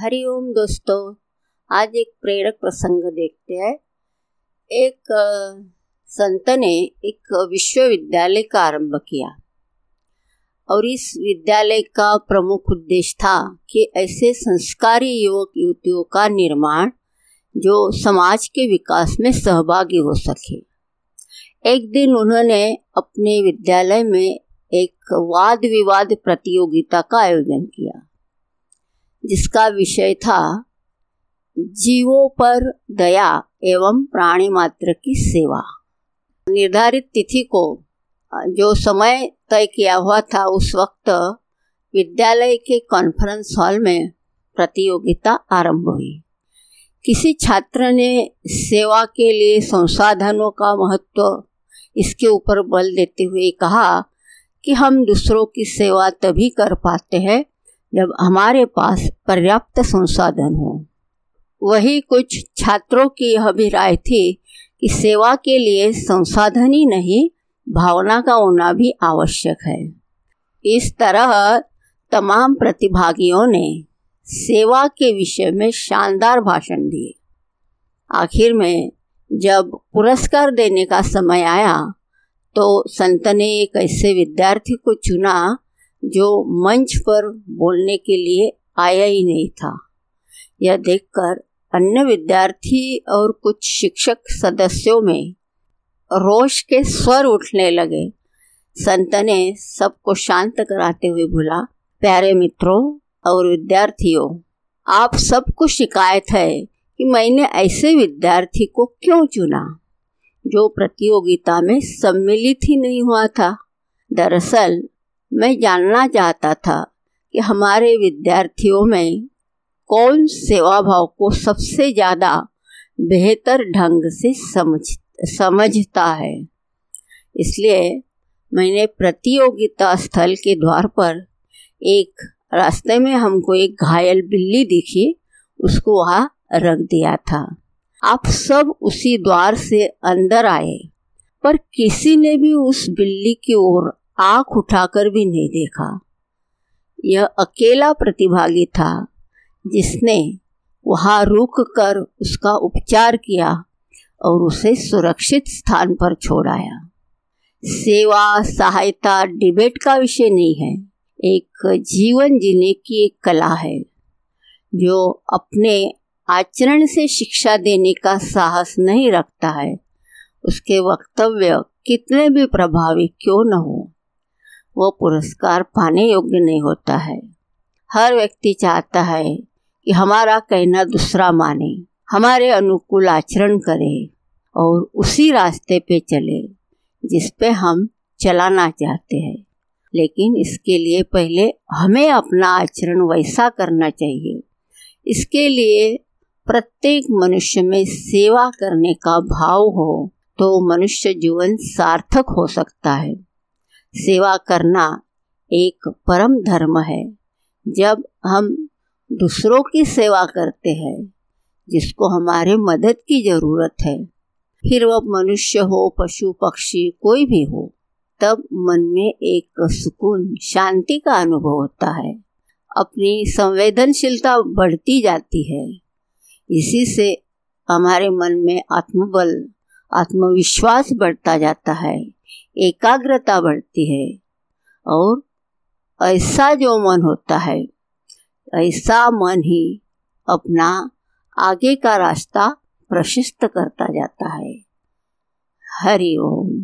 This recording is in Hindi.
हरिओम दोस्तों, आज एक प्रेरक प्रसंग देखते हैं। एक संत ने एक विश्वविद्यालय का आरंभ किया और इस विद्यालय का प्रमुख उद्देश्य था कि ऐसे संस्कारी युवक युवतियों का निर्माण जो समाज के विकास में सहभागी हो सके। एक दिन उन्होंने अपने विद्यालय में एक वाद विवाद प्रतियोगिता का आयोजन किया। जिसका विषय था जीवों पर दया एवं प्राणी मात्र की सेवा। निर्धारित तिथि को, जो समय तय किया हुआ था उस वक्त विद्यालय के कॉन्फ्रेंस हॉल में प्रतियोगिता आरंभ हुई। किसी छात्र ने सेवा के लिए संसाधनों का महत्व इसके ऊपर बल देते हुए कहा कि हम दूसरों की सेवा तभी कर पाते हैं जब हमारे पास पर्याप्त संसाधन हो। वही कुछ छात्रों की यह भी राय थी कि सेवा के लिए संसाधन ही नहीं, भावना का होना भी आवश्यक है। इस तरह तमाम प्रतिभागियों ने सेवा के विषय में शानदार भाषण दिए। आखिर में जब पुरस्कार देने का समय आया तो संत ने एक ऐसे विद्यार्थी को चुना जो मंच पर बोलने के लिए आया ही नहीं था। यह देखकर अन्य विद्यार्थी और कुछ शिक्षक सदस्यों में रोष के स्वर उठने लगे। संत ने सबको शांत कराते हुए बोला, प्यारे मित्रों और विद्यार्थियों, आप सबको शिकायत है कि मैंने ऐसे विद्यार्थी को क्यों चुना, जो प्रतियोगिता में सम्मिलित ही नहीं हुआ था। दरअसल मैं जानना चाहता था कि हमारे विद्यार्थियों में कौन सेवा भाव को सबसे ज़्यादा बेहतर ढंग से समझ, समझता है। इसलिए मैंने प्रतियोगिता स्थल के द्वार पर एक रास्ते में हमको एक घायल बिल्ली दिखी, उसको वहाँ रख दिया था। आप सब उसी द्वार से अंदर आए, पर किसी ने भी उस बिल्ली की ओर आँख उठाकर भी नहीं देखा। यह अकेला प्रतिभागी था, जिसने वहाँ रुक कर उसका उपचार किया और उसे सुरक्षित स्थान पर छोड़ाया। सेवा, सहायता, डिबेट का विषय नहीं है। एक जीवन जीने की एक कला है, जो अपने आचरण से शिक्षा देने का साहस नहीं रखता है। उसके वक्तव्य कितने भी प्रभावी क्यों न हो। वो पुरस्कार पाने योग्य नहीं होता है। हर व्यक्ति चाहता है कि हमारा कहना दूसरा माने, हमारे अनुकूल आचरण करे और उसी रास्ते पे चले जिस पे हम चलाना चाहते हैं। लेकिन इसके लिए पहले हमें अपना आचरण वैसा करना चाहिए। इसके लिए प्रत्येक मनुष्य में सेवा करने का भाव हो तो मनुष्य जीवन सार्थक हो सकता है। सेवा करना एक परम धर्म है। जब हम दूसरों की सेवा करते हैं, जिसको हमारे मदद की ज़रूरत है, फिर वह मनुष्य हो, पशु, पक्षी, कोई भी हो, तब मन में एक सुकून, शांति का अनुभव होता है। अपनी संवेदनशीलता बढ़ती जाती है। इसी से हमारे मन में आत्मबल आत्मविश्वास बढ़ता जाता है, एकाग्रता बढ़ती है और ऐसा जो मन होता है, ऐसा मन ही अपना आगे का रास्ता प्रशस्त करता जाता है। हरि ओम।